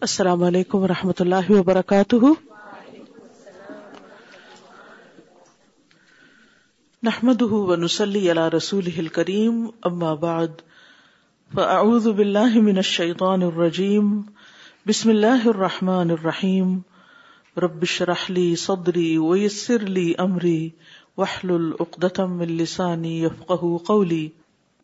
السلام علیکم و رحمۃ اللہ وبرکاتہ۔ نحمد ونسلی علی رسول کریم اما بعد، فاعوذ باللہ من الشیطان الرجیم، بسم اللہ الرحمن الرحیم۔ رب اشرح لی صدری ویسر لی امری، واحلل عقدة من لسانی یفقهوا قولی۔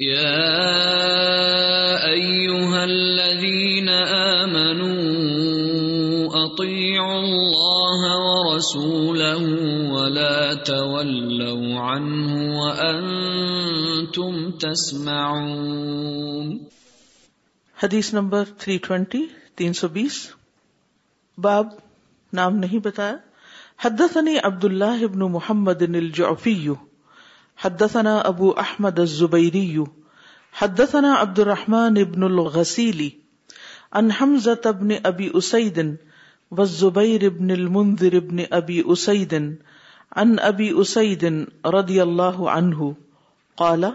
يا أيها الذين آمنوا أطيعوا الله ورسوله ولا تولوا عنه وأنتم تسمعون. حدیث نمبر 320 320 باب، نام نہیں بتایا. حدثني عبد الله بن محمد الجعفي حدثنا ابو احمد الزبيري حدثنا عبد الرحمن بن الغسيل عن حمزة بن ابي اسيد والزبير بن المنذر بن ابي اسيد عن ابي اسيد رضي الله عنه قال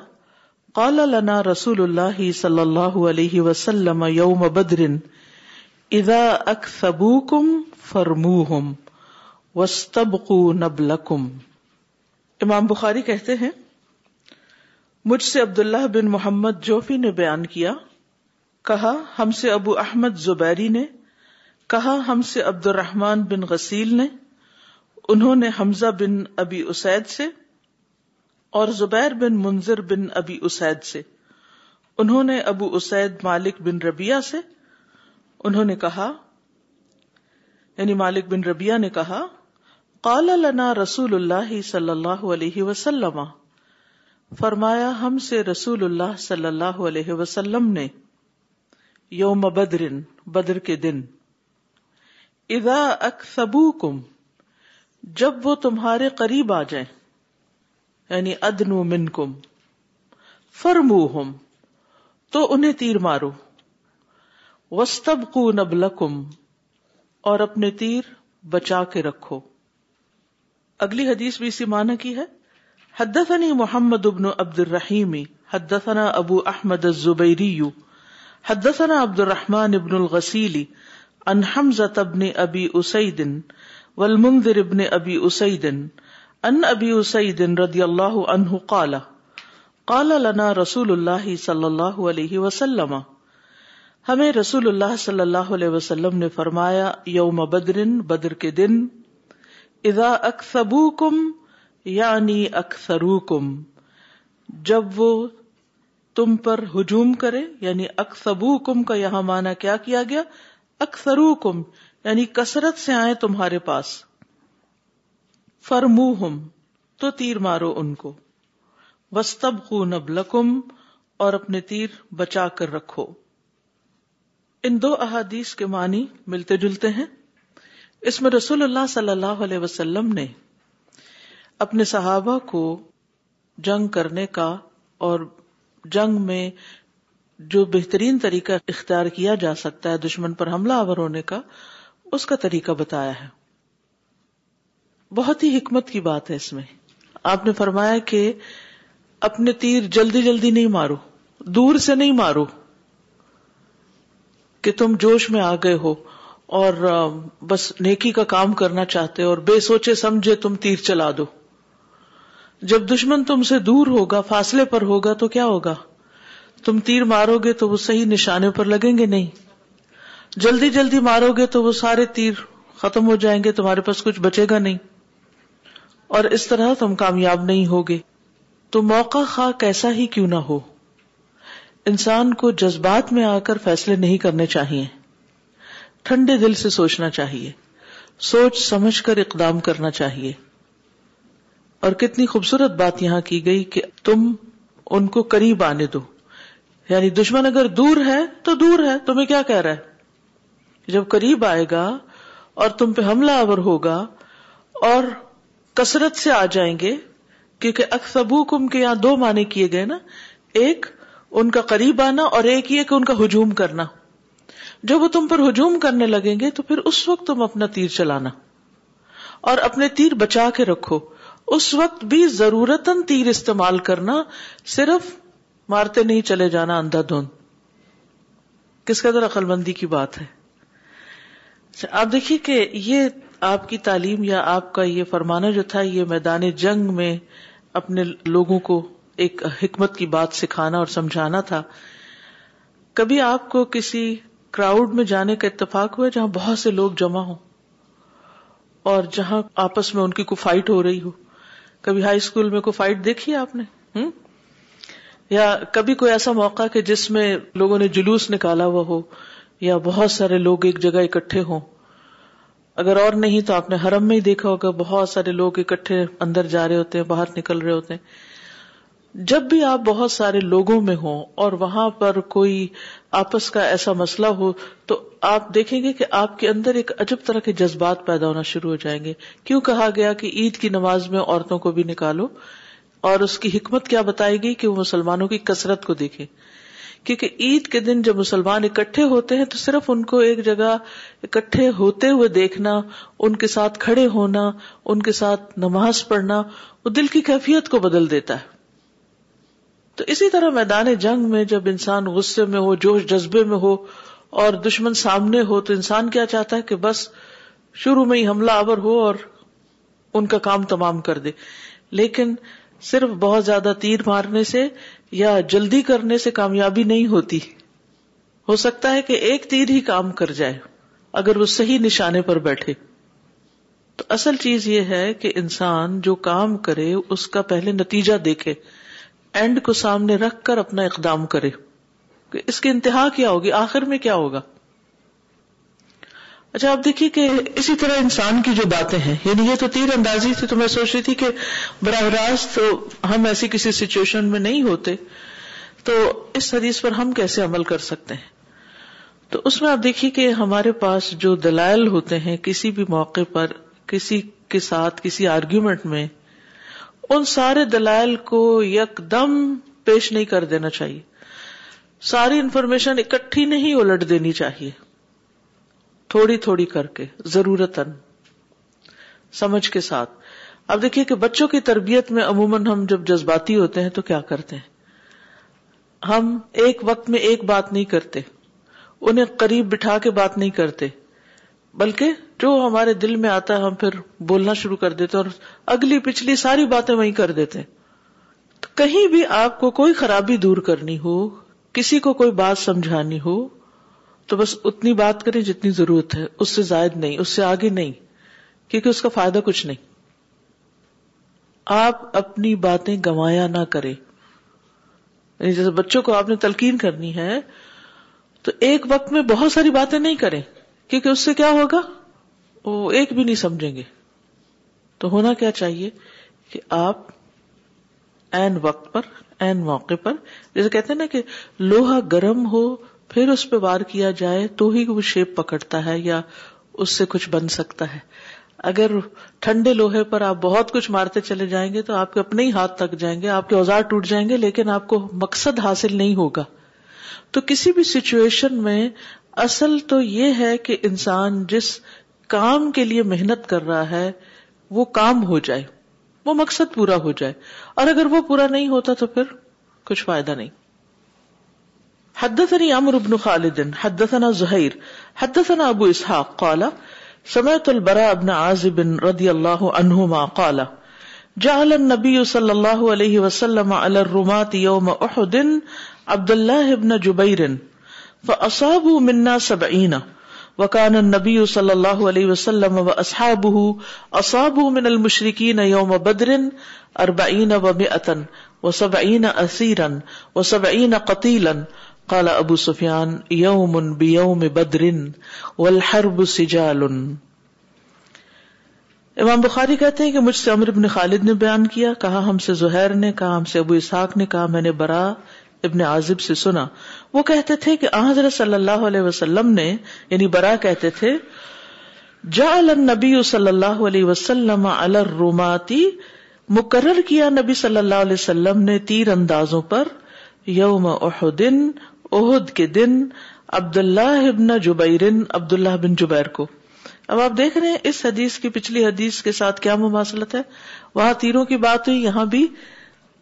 قال لنا رسول الله صلى الله عليه وسلم يوم بدر، اذا اكثبوكم فرموهم واستبقوا نبلكم امام بخاری کہتے ہیں، مجھ سے عبداللہ بن محمد جوفی نے بیان کیا، کہا، ہم سے ابو احمد زبیری نے، کہا، ہم سے عبد الرحمان بن غسیل نے، انہوں نے حمزہ بن ابی اسید سے اور زبیر بن منظر بن ابی اسید سے۔ انہوں نے ابو اسید مالک بن ربیہ سے، انہوں نے کہا یعنی مالک بن ربیہ نے کہا قال لنا رسول اللہ صلی اللہ علیہ وسلم، فرمایا، ہم سے رسول اللہ صلی اللہ علیہ وسلم نے، یوم بدر بدر کے دن، اذا اکثبوکم جب وہ تمہارے قریب آ جائیں یعنی ادنو منکم، فرموہم، تو انہیں تیر مارو وستبقو نبلکم، اور اپنے تیر بچا کے رکھو۔ اگلی حدیث بھی اسی معنی کی ہے۔ حدثني محمد بن عبد الرحیم حدثنا ابو احمد الزبیری، حدثنا عبد الرحمن بن الغسیل، عن حمزة بن ابی اسید والمنذر بن ابی اسید ان ابی اسید رضی اللہ عنہ قال قال لنا رسول اللہ صلی اللہ علیہ وسلم۔ ہمیں رسول اللہ صلی اللہ علیہ وسلم نے فرمایا، یوم بدرن بدر کے دن اذا اکثبوکم یعنی اکثروکم، جب وہ تم پر ہجوم کرے یعنی اکثبوکم کا یہاں مانا کیا کیا گیا؟ اکثروکم یعنی کثرت سے آئے تمہارے پاس۔ فرموہم، تو تیر مارو ان کو۔ وستبقو نبلکم، اور اپنے تیر بچا کر رکھو۔ ان دو احادیث کے معنی ملتے جلتے ہیں۔ اس میں رسول اللہ صلی اللہ علیہ وسلم نے اپنے صحابہ کو جنگ کرنے کا اور جنگ میں جو بہترین طریقہ اختیار کیا جا سکتا ہے، دشمن پر حملہ آور ہونے کا، اس کا طریقہ بتایا ہے۔ بہت ہی حکمت کی بات ہے اس میں۔ آپ نے فرمایا کہ اپنے تیر جلدی جلدی نہیں مارو، دور سے نہیں مارو کہ تم جوش میں آ گئے ہو۔ اور بس نیکی کا کام کرنا چاہتے اور بے سوچے سمجھے تم تیر چلا دو۔ جب دشمن تم سے دور ہوگا، فاصلے پر ہوگا تو کیا ہوگا؟ تم تیر مارو گے تو وہ صحیح نشانے پر لگیں گے نہیں۔ جلدی جلدی مارو گے تو وہ سارے تیر ختم ہو جائیں گے، تمہارے پاس کچھ بچے گا نہیں۔ اور اس طرح تم کامیاب نہیں ہوگے۔ تو موقع خواہ کیسا ہی کیوں نہ ہو۔ انسان کو جذبات میں آ کر فیصلے نہیں کرنے چاہیے۔ ٹھنڈے دل سے سوچنا چاہیے۔ سوچ سمجھ کر اقدام کرنا چاہیے۔ اور کتنی خوبصورت بات یہاں کی گئی کہ تم ان کو قریب آنے دو۔ یعنی دشمن اگر دور ہے تو دور ہے۔ تمہیں کیا کہہ رہا ہے؟ جب قریب آئے گا اور تم پہ حملہ آور ہوگا اور کثرت سے آ جائیں گے، کیونکہ اکثبو کم کے یہاں دو معنی کیے گئے نا۔ ایک، ان کا قریب آنا اور ایک یہ کہ ان کا ہجوم کرنا۔ جب وہ تم پر ہجوم کرنے لگیں گے تو پھر اس وقت تم اپنا تیر چلانا اور اپنے تیر بچا کے رکھو۔ اس وقت بھی ضرورت تیر استعمال کرنا صرف مارتے نہیں چلے جانا اندھا دھند۔ کس قدر عقل مندی کی بات ہے۔ اچھا، آپ دیکھیے کہ یہ آپ کی تعلیم یا آپ کا یہ فرمانا جو تھا، یہ میدان جنگ میں اپنے لوگوں کو ایک حکمت کی بات سکھانا اور سمجھانا تھا۔ کبھی آپ کو کسی کراؤڈ میں جانے کا اتفاق ہوا جہاں بہت سے لوگ جمع ہوں اور جہاں آپس میں ان کی کوئی فائٹ ہو رہی ہو۔ کبھی ہائی اسکول میں کوئی فائٹ دیکھی آپ نے؟ ہوں یا کبھی کوئی ایسا موقع کہ جس میں لوگوں نے جلوس نکالا ہوا ہو یا بہت سارے لوگ ایک جگہ اکٹھے ہوں۔ اگر اور نہیں تو آپ نے حرم میں ہی دیکھا ہوگا، بہت سارے لوگ اکٹھے اندر جا رہے ہوتے ہیں، باہر نکل رہے ہوتے ہیں۔ جب بھی آپ بہت سارے لوگوں میں ہوں اور وہاں پر کوئی آپس کا ایسا مسئلہ ہو، تو آپ دیکھیں گے کہ آپ کے اندر ایک عجب طرح کے جذبات پیدا ہونا شروع ہو جائیں گے۔ کیوں کہا گیا کہ عید کی نماز میں عورتوں کو بھی نکالو؟ اور اس کی حکمت کیا بتائے گی کہ وہ مسلمانوں کی کثرت کو دیکھے کیونکہ عید کے دن جب مسلمان اکٹھے ہوتے ہیں تو صرف ان کو ایک جگہ اکٹھے ہوتے ہوئے دیکھنا، ان کے ساتھ کھڑے ہونا، ان کے ساتھ نماز پڑھنا، وہ دل کی کیفیت کو بدل دیتا ہے۔ تو اسی طرح میدان جنگ میں جب انسان غصے میں ہو، جوش جذبے میں ہو اور دشمن سامنے ہو، تو انسان کیا چاہتا ہے کہ بس شروع میں ہی حملہ آور ہو اور ان کا کام تمام کر دے۔ لیکن صرف بہت زیادہ تیر مارنے سے یا جلدی کرنے سے کامیابی نہیں ہوتی۔ ہو سکتا ہے کہ ایک تیر ہی کام کر جائے، اگر وہ صحیح نشانے پر بیٹھے۔ تو اصل چیز یہ ہے کہ انسان جو کام کرے، اس کا پہلے نتیجہ دیکھے۔ اینڈ کو سامنے رکھ کر اپنا اقدام کرے کہ اس کی انتہا کیا ہوگی؟ آخر میں کیا ہوگا؟ اچھا آپ دیکھیے کہ اسی طرح انسان کی جو باتیں ہیں یعنی یہ تو تیر اندازی تھی تو میں سوچ رہی تھی کہ براہ راست تو ہم ایسی کسی سچویشن میں نہیں ہوتے، تو اس حدیث پر ہم کیسے عمل کر سکتے ہیں؟ تو اس میں آپ دیکھیے کہ ہمارے پاس جو دلائل ہوتے ہیں کسی بھی موقع پر، کسی کے ساتھ، کسی آرگیومنٹ میں ان سارے دلائل کو یک دم پیش نہیں کر دینا چاہیے۔ ساری انفارمیشن اکٹھی نہیں الٹ دینی چاہیے۔ تھوڑی تھوڑی کر کے ضرورت سمجھ کے ساتھ۔ اب دیکھیے کہ بچوں کی تربیت میں عموماً ہم جب جذباتی ہوتے ہیں تو کیا کرتے ہیں؟ ہم ایک وقت میں ایک بات نہیں کرتے۔ انہیں قریب بٹھا کے بات نہیں کرتے۔ بلکہ جو ہمارے دل میں آتا ہے، ہم پھر بولنا شروع کر دیتے اور اگلی پچھلی ساری باتیں وہیں کر دیتے تو کہیں بھی آپ کو کوئی خرابی دور کرنی ہو، کسی کو کوئی بات سمجھانی ہو، تو بس اتنی بات کریں جتنی ضرورت ہے۔ اس سے زائد نہیں، اس سے آگے نہیں، کیونکہ اس کا فائدہ کچھ نہیں۔ آپ اپنی باتیں گوایا نہ کریں۔ یعنی جیسے بچوں کو آپ نے تلقین کرنی ہے، تو ایک وقت میں بہت ساری باتیں نہیں کریں۔ کیونکہ اس سے کیا ہوگا؟ وہ ایک بھی نہیں سمجھیں گے۔ تو ہونا کیا چاہیے کہ آپ این وقت پر، این موقع پر، جیسے کہتے ہیں نا کہ لوہا گرم ہو، پھر اس پہ وار کیا جائے تو ہی وہ شیپ پکڑتا ہے یا اس سے کچھ بن سکتا ہے۔ اگر ٹھنڈے لوہے پر آپ بہت کچھ مارتے چلے جائیں گے تو آپ کے اپنے ہی ہاتھ تک جائیں گے، آپ کے اوزار ٹوٹ جائیں گے، لیکن آپ کو مقصد حاصل نہیں ہوگا۔ تو کسی بھی سچویشن میں اصل تو یہ ہے کہ انسان جس کام کے لیے محنت کر رہا ہے، وہ کام ہو جائے، وہ مقصد پورا ہو جائے۔ اور اگر وہ پورا نہیں ہوتا تو پھر کچھ فائدہ نہیں۔ حدثني عمرو بن خالد، حدثنا زهير حدثنا ابو اسحاق، قال، سمعت البراء بن عازب رضي الله عنهما قال، جعل النبي صلى الله عليه وسلم على الرماة يوم احد عبد الله بن جبير فاصابوا منا سبعين وكان النبي صلى الله عليه وسلم و واصحابه اصابوا من المشركين يوم بدر اربعين ومئة وسبعين اسيرا وسبعين قتيلا قال ابو سفیان یوم بیوم بدر والحرب سجال امام بخاری کہتے ہیں کہ مجھ سے عمر بن خالد نے بیان کیا، کہا ہم سے زہیر نے، کہا ہم سے ابو اسحاق نے، کہا میں نے برا ابن عازب سے سنا، وہ کہتے تھے کہ حضرت صلی اللہ علیہ وسلم نے یعنی برا کہتے تھے، جعل النبی صلی اللہ علیہ وسلم علی الروماتی مقرر کیا نبی صلی اللہ علیہ وسلم نے تیر اندازوں پر، یوم احدن احد کے دن، عبداللہ ابن جبیرن عبداللہ بن جبیر کو۔ اب آپ دیکھ رہے ہیں، اس حدیث کی پچھلی حدیث کے ساتھ کیا مماثلت ہے؟ وہاں تیروں کی بات ہوئی، یہاں بھی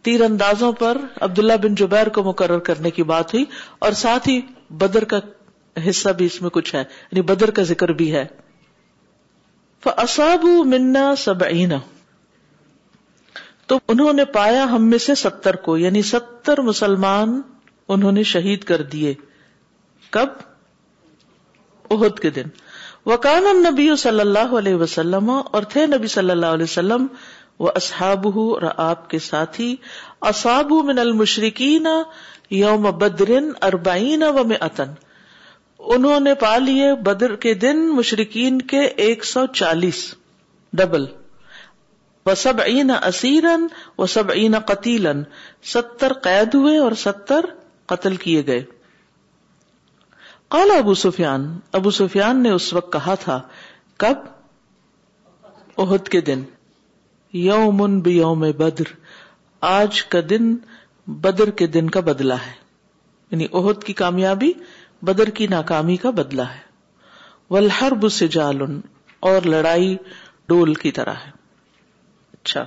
تیر اندازوں پر عبداللہ بن جبیر کو مقرر کرنے کی بات ہوئی اور ساتھ ہی بدر کا حصہ بھی اس میں کچھ ہے یعنی بدر کا ذکر بھی ہے۔ فصاب منا سبعین تو انہوں نے پایا ہم میں سے ستر کو یعنی ستر مسلمان انہوں نے شہید کر دیے۔ کب؟ عہد کے دن۔ وکان نبی صلی اللہ علیہ وسلم اور تھے نبی صلی اللہ علیہ وسلم وہ اصحاب اور آپ کے ساتھی اصاب من المشرقین یوم بدرن اربعین و میں انہوں نے پا لیے بدر کے دن مشرقین کے ایک سو چالیس۔ ڈبل۔ و سب عین اسیرن و سب عین قتیلن ستر قید ہوئے اور ستر قتل کیے گئے۔ قال ابو سفیان ابو سفیان نے اس وقت کہا تھا، کب؟ عہد کے دن۔ یوم بیوم بدر۔ آج کا دن بدر کے دن کا بدلہ ہے۔ یعنی عہد کی کامیابی، بدر کی ناکامی کا بدلہ ہے۔ ولحرب سجال اور لڑائی ڈول کی طرح ہے۔ اچھا۔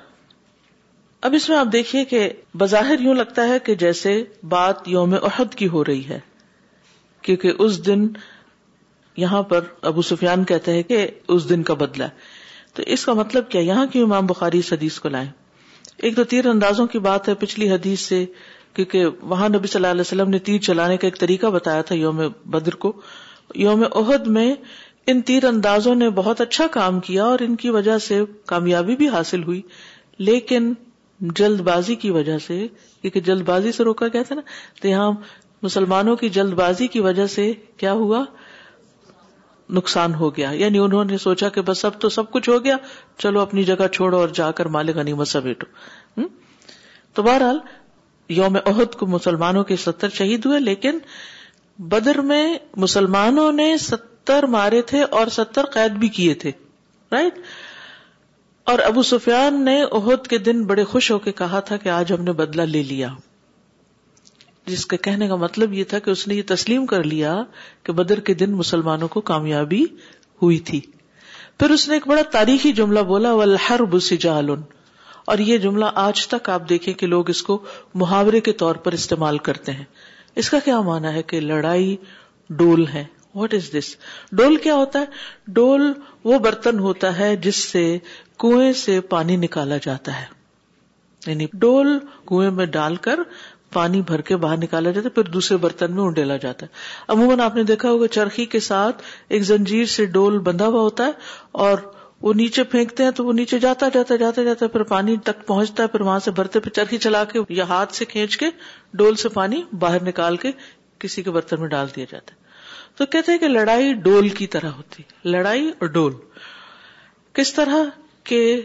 اب اس میں آپ دیکھیے کہ بظاہر یوں لگتا ہے کہ جیسے بات یوم عہد کی ہو رہی ہے، کیونکہ اس دن یہاں پر ابو سفیان کہتے ہیں کہ اس دن کا بدلہ تو اس کا مطلب کیا؟ یہاں کی امام بخاری اس حدیث کو لائیں؟ ایک تو تیر اندازوں کی بات ہے پچھلی حدیث سے، کیونکہ وہاں نبی صلی اللہ علیہ وسلم نے تیر چلانے کا ایک طریقہ بتایا تھا یوم بدر کو۔ یوم عہد میں ان تیر اندازوں نے بہت اچھا کام کیا اور ان کی وجہ سے کامیابی بھی حاصل ہوئی۔ لیکن جلد بازی کی وجہ سے، کیونکہ جلد بازی سے روکا گیا تھا نا، تو یہاں مسلمانوں کی جلد بازی کی وجہ سے کیا ہوا؟ نقصان ہو گیا۔ یعنی انہوں نے سوچا کہ بس اب تو سب کچھ ہو گیا، چلو اپنی جگہ چھوڑو اور جا کر مالک غنیمت سمیٹو تو بہرحال یوم عہد کو مسلمانوں کے ستر شہید ہوئے، لیکن بدر میں مسلمانوں نے ستر مارے تھے اور ستر قید بھی کیے تھے۔ رائٹ اور ابو سفیان نے عہد کے دن بڑے خوش ہو کے کہا تھا کہ آج ہم نے بدلہ لے لیا۔ جس کے کہنے کا مطلب یہ تھا کہ اس نے یہ تسلیم کر لیا کہ بدر کے دن مسلمانوں کو کامیابی ہوئی تھی۔ پھر اس نے ایک بڑا تاریخی جملہ بولا، والحرب سجال۔ اور یہ جملہ آج تک آپ دیکھیں کہ لوگ اس کو محاورے کے طور پر استعمال کرتے ہیں۔ اس کا کیا مانا ہے کہ لڑائی ڈول ہے؟ واٹ از دس ڈول کیا ہوتا ہے؟ ڈول وہ برتن ہوتا ہے جس سے کنویں سے پانی نکالا جاتا ہے۔ یعنی ڈول کنویں میں ڈال کر پانی بھر کے باہر نکالا جاتا ہے، پھر دوسرے برتن میں انڈیلا جاتا ہے۔ عموماً آپ نے دیکھا ہوگا، چرخی کے ساتھ ایک زنجیر سے ڈول بندھا ہوا ہوتا ہے اور وہ نیچے پھینکتے ہیں تو وہ نیچے جاتا جاتا جاتا جاتا پھر پانی تک پہنچتا ہے، پھر وہاں سے بھرتے، پھر چرخی چلا کے یا ہاتھ سے کھینچ کے ڈول سے پانی باہر نکال کے کسی کے برتن میں ڈال دیا جاتا ہے۔ تو کہتے ہیں کہ لڑائی ڈول کی طرح ہوتی، لڑائی اور ڈول۔ کس طرح کے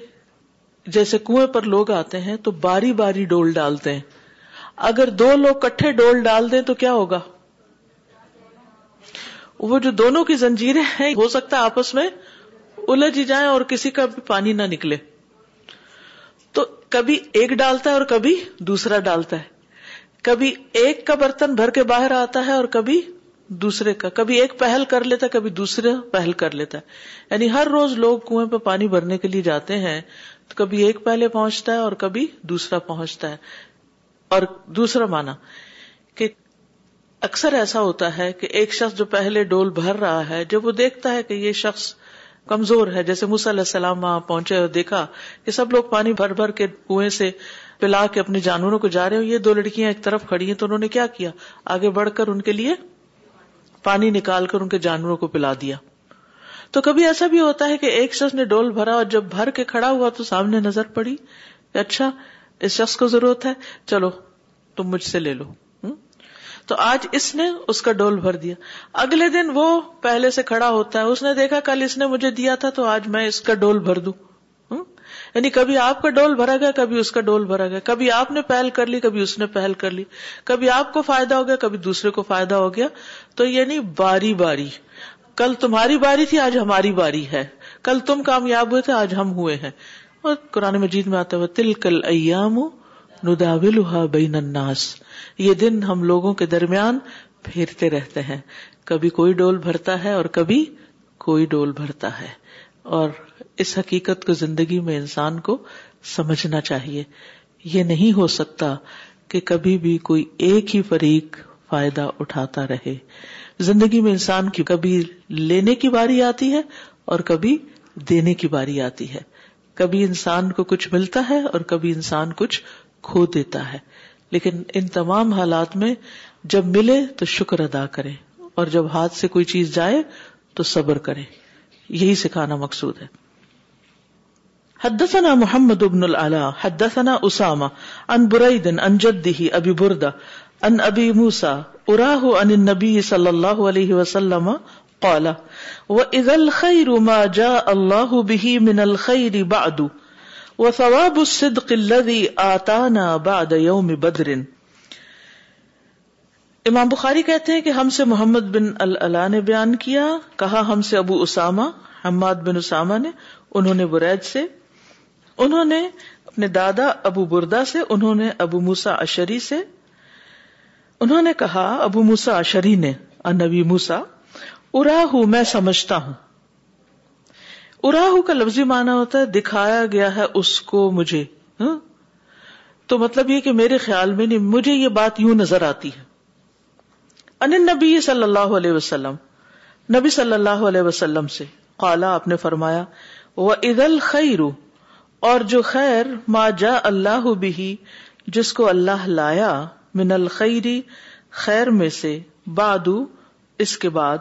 جیسے کنویں پر لوگ آتے ہیں تو باری باری ڈول ڈالتے ہیں۔ اگر دو لوگ کٹھے ڈول ڈال دیں تو کیا ہوگا؟ وہ جو دونوں کی زنجیریں ہیں، ہو سکتا ہے آپس میں الجھ ہی جائیں اور کسی کا بھی پانی نہ نکلے۔ تو کبھی ایک ڈالتا ہے اور کبھی دوسرا ڈالتا ہے۔ کبھی ایک کا برتن بھر کے باہر آتا ہے اور کبھی دوسرے کا۔ کبھی ایک پہل کر لیتا ہے، کبھی دوسرے پہل کر لیتا ہے۔ یعنی ہر روز لوگ کنویں پہ پانی بھرنے کے لیے جاتے ہیں، تو کبھی ایک پہلے پہنچتا ہے اور کبھی دوسرا پہنچتا ہے۔ اور دوسرا مانا کہ اکثر ایسا ہوتا ہے کہ ایک شخص جو پہلے ڈول بھر رہا ہے، جب وہ دیکھتا ہے کہ یہ شخص کمزور ہے، جیسے علیہ السلام وہاں پہنچے اور دیکھا کہ سب لوگ پانی بھر بھر کے کنویں سے پلا کے اپنے جانوروں کو جا رہے ہو یہ دو لڑکیاں ایک طرف کھڑی ہیں، تو انہوں نے کیا کیا؟ آگے بڑھ کر ان کے لیے پانی نکال کر ان کے جانوروں کو پلا دیا۔ تو کبھی ایسا بھی ہوتا ہے کہ ایک شخص نے ڈول بھرا اور جب بھر کے کھڑا ہوا تو سامنے نظر پڑی اچھا اس شخص کو ضرورت ہے، چلو، تم مجھ سے لے لو۔ تو آج اس نے اس کا ڈول بھر دیا۔ اگلے دن وہ پہلے سے کھڑا ہوتا ہے۔ اس نے دیکھا، کل اس نے مجھے دیا تھا، تو آج میں اس کا ڈول بھر دوں۔ یعنی کبھی آپ کا ڈول بھرا گیا، کبھی اس کا ڈول بھرا گیا۔ کبھی آپ نے پہل کر لی، کبھی اس نے پہل کر لی۔ کبھی آپ کو فائدہ ہو گیا، کبھی دوسرے کو فائدہ ہو گیا۔ تو یعنی باری باری۔ کل تمہاری باری تھی، آج ہماری باری ہے۔ کل تم کامیاب ہوئے تھے، آج ہم ہوئے ہیں۔ اور قرآن مجید میں آتے ہوئے تل کل ایام نداول بین الناس۔ یہ دن ہم لوگوں کے درمیان پھیرتے رہتے ہیں۔ کبھی کوئی ڈول بھرتا ہے اور کبھی کوئی ڈول بھرتا ہے۔ اور اس حقیقت کو زندگی میں انسان کو سمجھنا چاہیے۔ یہ نہیں ہو سکتا کہ کبھی بھی کوئی ایک ہی فریق فائدہ اٹھاتا رہے۔ زندگی میں انسان کی کبھی لینے کی باری آتی ہے اور کبھی دینے کی باری آتی ہے۔ کبھی انسان کو کچھ ملتا ہے اور کبھی انسان کچھ کھو دیتا ہے۔ لیکن ان تمام حالات میں جب ملے تو شکر ادا کرے اور جب ہاتھ سے کوئی چیز جائے تو صبر کرے یہی سکھانا مقصود ہے۔ حدثنا محمد بن العلا، حدثنا اسامہ ان برید ان جده ابی بردا ان ابی موسا اراه عن النبي صلی اللہ علیہ وسلم قال، وَإِذَا الْخَيْرُ مَا جَاءَ اللَّهُ بِهِ مِنَ الْخَيْرِ بَعْدُ، وَثَوَابُ الصِّدْقِ الَّذِي آتَانَا بَعْدَ يَوْمِ بَدْرٍ. امام بخاری کہتے ہیں کہ ہم سے محمد بن اللہ نے بیان کیا، کہا ہم سے ابو اسامہ، حماد بن اسامہ نے، انہوں نے برید سے، انہوں نے اپنے دادا ابو بردا سے، انہوں نے ابو موسا اشری سے، انہوں نے کہا ابو موسا اشری نے نبی موسا اراہ میں سمجھتا ہوں۔ اراہ کا لفظی مانا ہوتا ہے دکھایا گیا ہے اس کو مجھے۔ ہاں؟ تو مطلب یہ کہ میرے خیال میں نہیں، مجھے یہ بات یوں نظر آتی ہے۔ ان نبی صلی اللہ علیہ وسلم، نبی صلی اللہ علیہ وسلم سے قالا، آپ نے فرمایا وہ عید الخیر اور جو خیر، ما جا اللہ بھی جس کو اللہ لایا، من الخیری خیر میں سے بادو اس کے بعد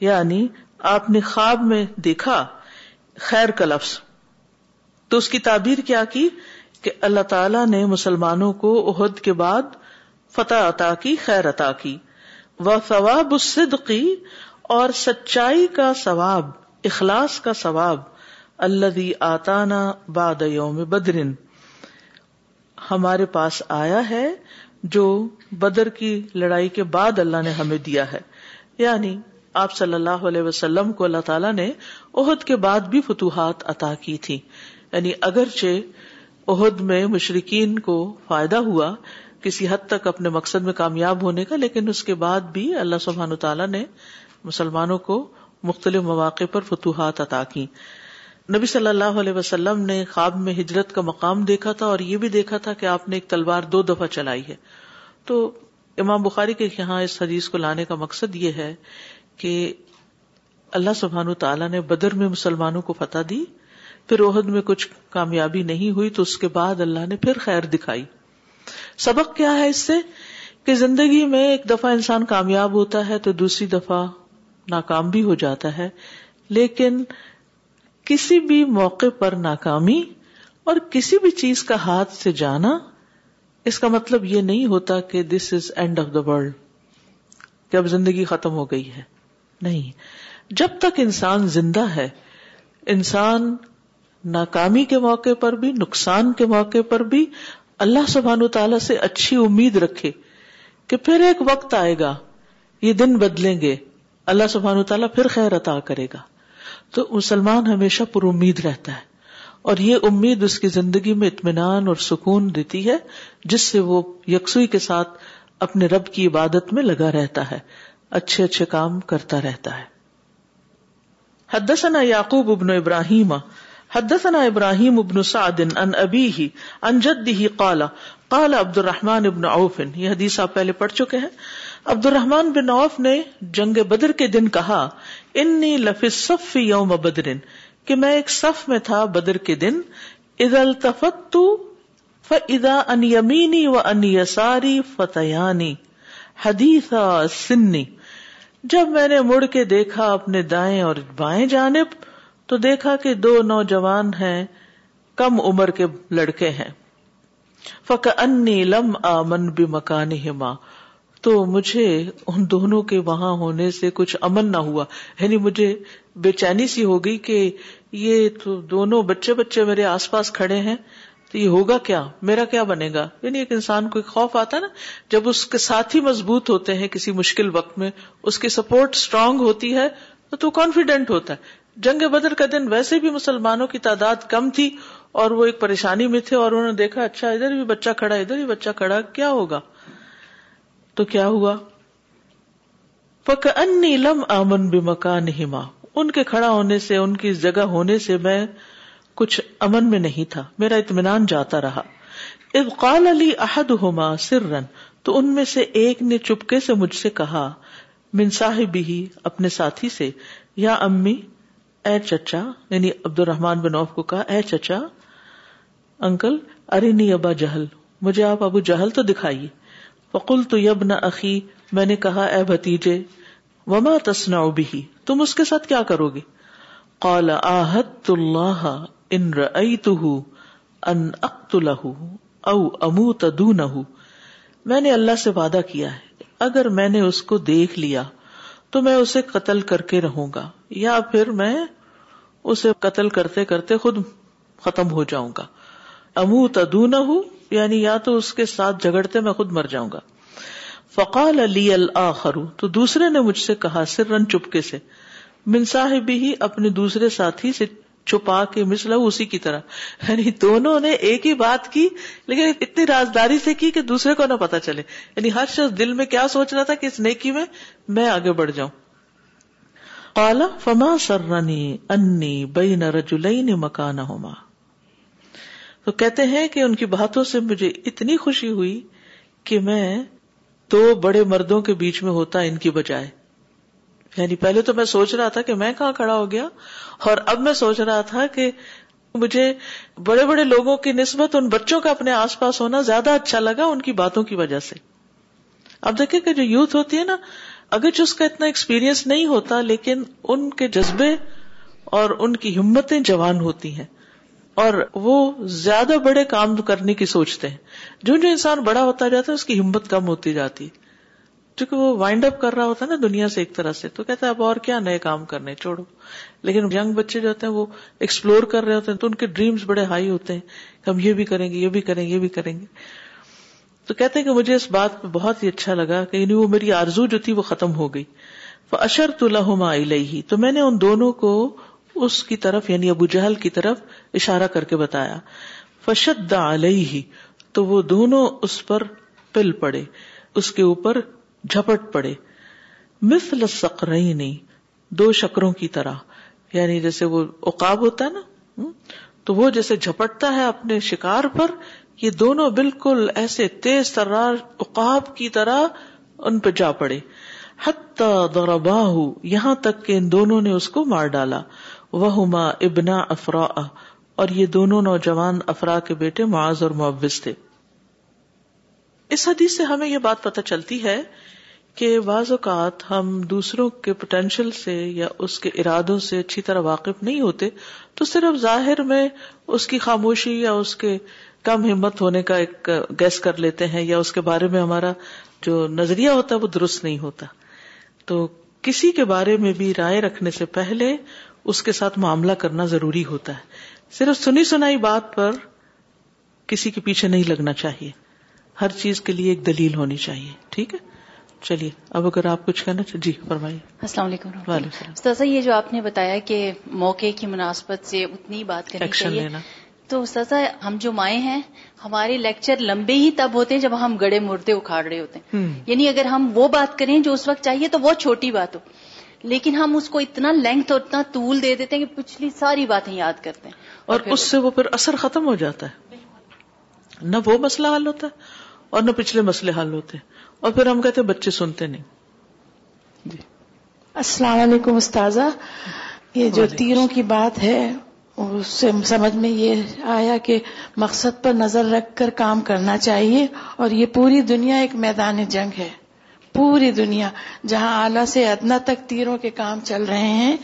یعنی آپ نے خواب میں دیکھا خیر کا لفظ۔ تو اس کی تعبیر کیا کی کہ اللہ تعالی نے مسلمانوں کو عہد کے بعد فتح عطا کی، خیر عطا کی۔ وہ ثواب الصدقی اور سچائی کا ثواب، اخلاص کا ثواب۔ اللہ آتانا باد یوم بدرن۔ ہمارے پاس آیا ہے جو بدر کی لڑائی کے بعد اللہ نے ہمیں دیا ہے۔ یعنی آپ صلی اللہ علیہ وسلم کو اللہ تعالیٰ نے عہد کے بعد بھی فتوحات عطا کی تھی۔ یعنی اگرچہ عہد میں مشرقین کو فائدہ ہوا کسی حد تک اپنے مقصد میں کامیاب ہونے کا، لیکن اس کے بعد بھی اللہ سبحان تعالیٰ نے مسلمانوں کو مختلف مواقع پر فتوحات عطا کی۔ نبی صلی اللہ علیہ وسلم نے خواب میں ہجرت کا مقام دیکھا تھا اور یہ بھی دیکھا تھا کہ آپ نے ایک تلوار دو دفعہ چلائی ہے۔ تو امام بخاری کے یہاں اس حدیث کو لانے کا مقصد یہ ہے کہ اللہ سبحان تعالیٰ نے بدر میں مسلمانوں کو فتح دی، پھر عہد میں کچھ کامیابی نہیں ہوئی، تو اس کے بعد اللہ نے پھر خیر دکھائی۔ سبق کیا ہے اس سے کہ زندگی میں ایک دفعہ انسان کامیاب ہوتا ہے تو دوسری دفعہ ناکام بھی ہو جاتا ہے، لیکن کسی بھی موقع پر ناکامی اور کسی بھی چیز کا ہاتھ سے جانا، اس کا مطلب یہ نہیں ہوتا کہ this is end of the world کہ اب زندگی ختم ہو گئی ہے۔ نہیں۔ جب تک انسان زندہ ہے، انسان ناکامی کے موقع پر بھی، نقصان کے موقع پر بھی اللہ سبحان تعالی سے اچھی امید رکھے کہ پھر ایک وقت آئے گا، یہ دن بدلیں گے، اللہ سبحان تعالیٰ پھر خیر عطا کرے گا۔ تو مسلمان ہمیشہ پر امید رہتا ہے اور یہ امید اس کی زندگی میں اطمینان اور سکون دیتی ہے، جس سے وہ یکسوئی کے ساتھ اپنے رب کی عبادت میں لگا رہتا ہے۔ اچھے اچھے کام کرتا رہتا ہے۔ حدثنا یعقوب ابن ابراہیم، حدثنا ابراہیم ابن سعد ان ابی ان جدہ قال قال عبد الرحمن ابن عوف، یہ حدیث آپ پہلے پڑھ چکے ہیں۔ عبد الرحمن بن عوف نے جنگ بدر کے دن کہا، انی لفی الصف یوم بدر، کہ میں ایک صف میں تھا بدر کے دن، اذا التفت فاذا ان یمینی و ان یساری فتیانی حدیثا سنی۔ جب میں نے مڑ کے دیکھا اپنے دائیں اور بائیں جانب، تو دیکھا کہ دو نوجوان ہیں، کم عمر کے لڑکے ہیں۔ فک انی لم آمن بھی مکان تو مجھے ان دونوں کے وہاں ہونے سے کچھ امن نہ ہوا۔ یعنی مجھے بے چینی سی ہو گئی کہ یہ تو دونوں بچے بچے میرے آس پاس کھڑے ہیں۔ تو یہ ہوگا کیا؟ میرا کیا بنے گا؟ یعنی ایک انسان کو ایک خوف آتا ہے نا، جب اس کے ساتھ ہی مضبوط ہوتے ہیں کسی مشکل وقت میں، اس کی سپورٹ اسٹرانگ ہوتی ہے، تو کانفیڈینٹ ہوتا ہے۔ جنگ بدر کا دن ویسے بھی مسلمانوں کی تعداد کم تھی اور وہ ایک پریشانی میں تھے اور انہوں نے دیکھا اچھا ادھر بھی بچہ کھڑا، ادھر بھی بچہ کھڑا، کیا ہوگا؟ تو کیا ہوا؟ پک ان لم امن بے مکان ان کے کھڑا ہونے سے، ان کی جگہ ہونے سے میں کچھ امن میں نہیں تھا۔ میرا اطمینان جاتا رہا۔ اب قال علی احد ہوما سر تو ان میں سے ایک نے چپکے سے مجھ سے کہا، من صاحب ہی اپنے ساتھی سے، یا امی، اے چچا یعنی عبد الرحمان بن اوف کو کہا، اے چچا، انکل ارینی ابا جہل، مجھے آپ ابو جہل تو دکھائیے فقل تو یب نہ عقی میں نے کہا، اے بھتیجے، وما تسنا بھی تم اس کے ساتھ کیا کرو گے؟ قال آحت اللہ ان ان او اموت دونہ میں نے اللہ سے وعدہ کیا ہے، اگر میں نے اس کو دیکھ لیا تو میں اسے قتل کر کے رہوں گا، یا پھر میں اسے قتل کرتے کرتے خود ختم ہو جاؤں گا۔ امو تدون یعنی یا تو اس کے ساتھ جگڑتے میں خود مر جاؤں گا۔ فقال علی الآخر، تو دوسرے نے مجھ سے کہا سر رن چپکے سے۔ من صاحب ہی اپنے دوسرے ساتھی سے چھپا کے مسلا اسی کی طرح۔ یعنی دونوں نے ایک ہی بات کی، لیکن اتنی رازداری سے کی کہ دوسرے کو نہ پتا چلے۔ یعنی ہر شخص دل میں کیا سوچ رہا تھا کہ اس نیکی میں میں آگے بڑھ جاؤں۔ قال، فما سرنی انی بین رجلین مکانہما تو کہتے ہیں کہ ان کی باتوں سے مجھے اتنی خوشی ہوئی کہ میں دو بڑے مردوں کے بیچ میں ہوتا ان کی بجائے۔ یعنی پہلے تو میں سوچ رہا تھا کہ میں کہاں کھڑا ہو گیا اور اب میں سوچ رہا تھا کہ مجھے بڑے بڑے لوگوں کی نسبت ان بچوں کا اپنے آس پاس ہونا زیادہ اچھا لگا ان کی باتوں کی وجہ سے۔ اب دیکھیں کہ جو یوتھ ہوتی ہے نا اگر جو اس کا اتنا ایکسپیرئنس نہیں ہوتا، لیکن ان کے جذبے اور ان کی ہمتیں جوان ہوتی ہیں۔ اور وہ زیادہ بڑے کام کرنے کی سوچتے ہیں۔ جو جو انسان بڑا ہوتا جاتا ہے، اس کی ہمت کم ہوتی جاتی کیونکہ وہ وائنڈ اپ کر رہا ہوتا ہے نا دنیا سے ایک طرح سے، تو کہتا ہے اب اور کیا نئے کام کرنے، چھوڑو۔ لیکن ینگ بچے جو ہوتے ہیں وہ ایکسپلور کر رہے ہوتے ہیں، تو ان کے ڈریمز بڑے ہائی ہوتے ہیں۔ کہ ہم یہ بھی کریں گے، یہ بھی کریں گے، یہ بھی کریں گے۔ تو کہتے ہیں کہ مجھے اس بات پہ بہت ہی اچھا لگا کہ یعنی وہ میری آرزو جو تھی وہ ختم ہو گئی۔ اشر تو لہما تو میں نے ان دونوں کو اس کی طرف یعنی ابو جہل کی طرف اشارہ کر کے بتایا۔ فشد علیہ تو وہ دونوں اس پر پل پڑے، اس کے اوپر جھپٹ پڑے۔ مثل سقرینی دو شکروں کی طرح۔ یعنی جیسے وہ اقاب ہوتا ہے نا تو وہ جیسے جھپٹتا ہے اپنے شکار پر۔ یہ دونوں بالکل ایسے تیز ترار اقاب کی طرح ان پہ جا پڑے۔ حتی ضرباہ یہاں تک کہ ان دونوں نے اس کو مار ڈالا۔ وہ ابنا افرا اور یہ دونوں نوجوان افرا کے بیٹے معاذ اور معوض تھے۔ اس حدیث سے ہمیں یہ بات پتہ چلتی ہے کہ بعض اوقات ہم دوسروں کے پوٹینشیل سے یا اس کے ارادوں سے اچھی طرح واقف نہیں ہوتے، تو صرف ظاہر میں اس کی خاموشی یا اس کے کم ہمت ہونے کا ایک گیس کر لیتے ہیں یا اس کے بارے میں ہمارا جو نظریہ ہوتا ہے وہ درست نہیں ہوتا۔ تو کسی کے بارے میں بھی رائے رکھنے سے پہلے اس کے ساتھ معاملہ کرنا ضروری ہوتا ہے۔ صرف سنی سنائی بات پر کسی کے پیچھے نہیں لگنا چاہیے۔ ہر چیز کے لیے ایک دلیل ہونی چاہیے، ٹھیک ہے؟ چلیے اب اگر آپ کچھ کہنا چاہیے جی فرمائیے۔ السلام علیکم سر یہ جو آپ نے بتایا کہ موقع کی مناسبت سے اتنی بات کرنی چاہیے تو سزا ہم جو مائیں ہیں ہمارے لیکچر لمبے ہی تب ہوتے ہیں جب ہم گڑے مردے اکھاڑ رہے ہوتے ہیں۔ یعنی اگر ہم وہ بات کریں جو اس وقت چاہیے تو وہ چھوٹی بات ہو۔ لیکن ہم اس کو اتنا لینتھ اور اتنا طول دے دیتے ہیں کہ پچھلی ساری باتیں یاد کرتے ہیں۔ اور, اور اس سے وہ پھر اثر ختم ہو جاتا ہے۔ نہ وہ مسئلہ حل ہوتا ہے اور نہ پچھلے مسئلے حل ہوتے ہیں۔ اور پھر ہم کہتے ہیں بچے سنتے نہیں۔ جی۔ السلام علیکم استاذہ۔ یہ جو تیروں کی بات ہے اس سے سمجھ میں یہ آیا کہ مقصد پر نظر رکھ کر کام کرنا چاہیے اور یہ پوری دنیا ایک میدان جنگ ہے۔ پوری دنیا جہاں اعلی سے ادنا تک تیروں کے کام چل رہے ہیں۔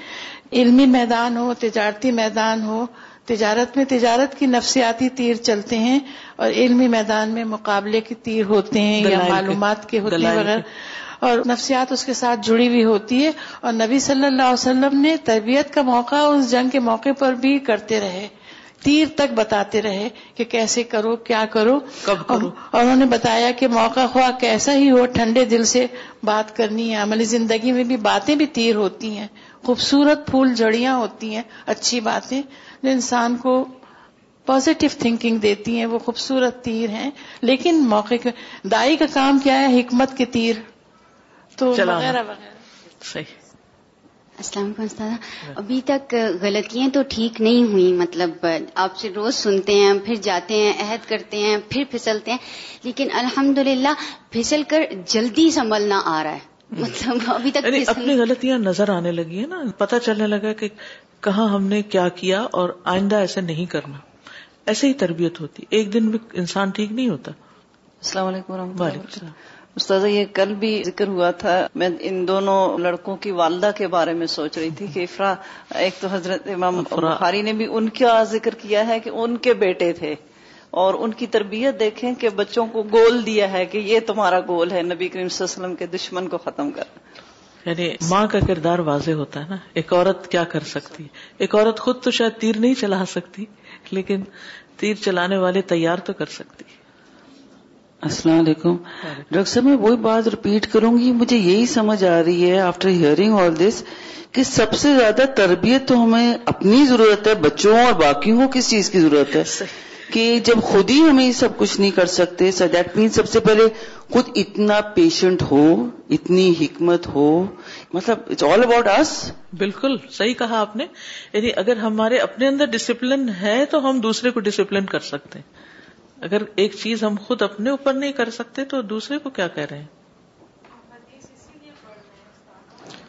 علمی میدان ہو تجارتی میدان ہو تجارت میں تجارت کی نفسیاتی تیر چلتے ہیں اور علمی میدان میں مقابلے کے تیر ہوتے ہیں یا معلومات کے ہوتے ہیں وغیرہ۔ اور نفسیات اس کے ساتھ جڑی ہوئی ہوتی ہے اور نبی صلی اللہ علیہ وسلم نے تربیت کا موقع اس جنگ کے موقع پر بھی کرتے رہے۔ تیر تک بتاتے رہے کہ کیسے کرو کیا کرو۔ کب کرو؟ اور انہوں نے بتایا کہ موقع خواہ کیسا ہی ہو ٹھنڈے دل سے بات کرنی ہے عملی زندگی میں بھی باتیں بھی تیر ہوتی ہیں۔ خوبصورت پھول جڑیاں ہوتی ہیں اچھی باتیں جو انسان کو پازیٹو تھنکنگ دیتی ہیں وہ خوبصورت تیر ہیں۔ لیکن موقع کے دائی کا کام کیا ہے؟ حکمت کے تیر۔ تو وغیرہ وغیرہ۔ صحیح۔ السلام علیکم استاد۔ ابھی تک غلطیاں تو ٹھیک نہیں ہوئی مطلب آپ سے روز سنتے ہیں پھر جاتے ہیں عہد کرتے ہیں پھر پھسلتے ہیں۔ لیکن الحمد للہ پھسل کر جلدی سنبھلنا آ رہا ہے۔ مطلب ابھی تک یعنی اپنی غلطیاں نظر آنے لگی ہیں نا۔ پتہ چلنے لگا کہ کہاں ہم نے کیا کیا اور آئندہ ایسے نہیں کرنا۔ ایسے ہی تربیت ہوتی۔ ایک دن بھی انسان ٹھیک نہیں ہوتا۔ السلام علیکم ورحمۃ وعلیکم اللہ السلام۔ استاذہ یہ کل بھی ذکر ہوا تھا۔ میں ان دونوں لڑکوں کی والدہ کے بارے میں سوچ رہی تھی کہ افرا ایک تو حضرت امام بخاری نے بھی ان کا ذکر کیا ہے کہ ان کے بیٹے تھے۔ اور ان کی تربیت دیکھیں کہ بچوں کو گول دیا ہے کہ یہ تمہارا گول ہے نبی کریم صلی اللہ علیہ وسلم کے دشمن کو ختم کرنا یعنی ماں کا کردار واضح ہوتا ہے نا ایک عورت کیا کر سکتی؟ ایک عورت خود تو شاید تیر نہیں چلا سکتی لیکن تیر چلانے والے تیار تو کر سکتی۔ السلام علیکم۔ ڈاکٹر صاحب میں وہی بات ریپیٹ کروں گی مجھے یہی سمجھ آ رہی ہے آفٹر ہیئرنگ آل دس کہ سب سے زیادہ تربیت تو ہمیں اپنی ضرورت ہے بچوں اور باقیوں کو کس چیز کی ضرورت ہے؟ کہ جب خود ہی ہمیں سب کچھ نہیں کر سکتے سو دیٹ مین سب سے پہلے خود اتنا پیشنٹ ہو، اتنی حکمت ہو۔ مطلب اٹس آل اباؤٹ اس بالکل صحیح کہا آپ نے۔ یعنی اگر ہمارے اپنے اندر ڈسپلن ہے تو ہم دوسرے کو ڈسپلن کر سکتے ہیں۔ اگر ایک چیز ہم خود اپنے اوپر نہیں کر سکتے تو دوسرے کو کیا کہہ رہے ہیں؟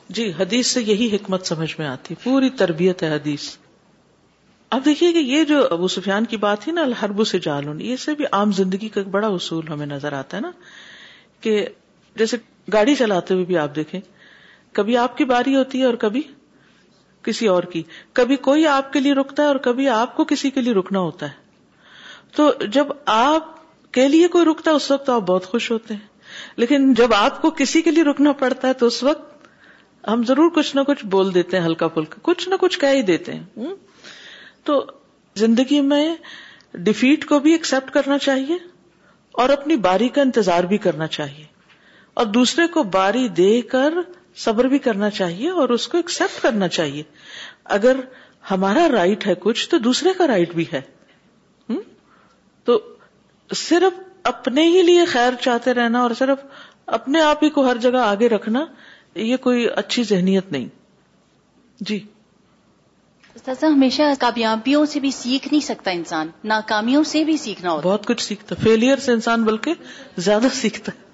جی حدیث سے یہی حکمت سمجھ میں آتی۔ پوری تربیت ہے حدیث۔ اب دیکھیے کہ یہ جو ابو سفیان کی بات تھی نا، الحرب سے جالون یہ سے بھی عام زندگی کا ایک بڑا اصول ہمیں نظر آتا ہے نا کہ جیسے گاڑی چلاتے ہوئے بھی آپ دیکھیں، کبھی آپ کی باری ہوتی ہے اور کبھی کسی اور کی۔ کبھی کوئی آپ کے لیے رکتا ہے اور کبھی آپ کو کسی کے لیے رکنا ہوتا ہے۔ تو جب آپ کے لیے کوئی رکتا ہے، اس وقت آپ بہت خوش ہوتے ہیں۔ لیکن جب آپ کو کسی کے لیے رکنا پڑتا ہے، تو اس وقت ہم ضرور کچھ نہ کچھ بول دیتے ہیں، ہلکا پھلکا، کچھ نہ کچھ کہہ ہی دیتے ہیں۔ تو زندگی میں ڈیفیٹ کو بھی ایکسپٹ کرنا چاہیے اور اپنی باری کا انتظار بھی کرنا چاہیے اور دوسرے کو باری دے کر صبر بھی کرنا چاہیے اور اس کو ایکسپٹ کرنا چاہیے۔ اگر ہمارا رائٹ ہے کچھ تو دوسرے کا رائٹ بھی ہے۔ تو صرف اپنے ہی لیے خیر چاہتے رہنا اور صرف اپنے آپ ہی کو ہر جگہ آگے رکھنا، یہ کوئی اچھی ذہنیت نہیں۔ جی۔ استاذہ، ہمیشہ کامیابیوں سے بھی سیکھ نہیں سکتا انسان، ناکامیوں سے بھی سیکھنا ہوتا بہت کچھ سیکھتا فیلئر سے انسان بلکہ زیادہ سیکھتا ہے۔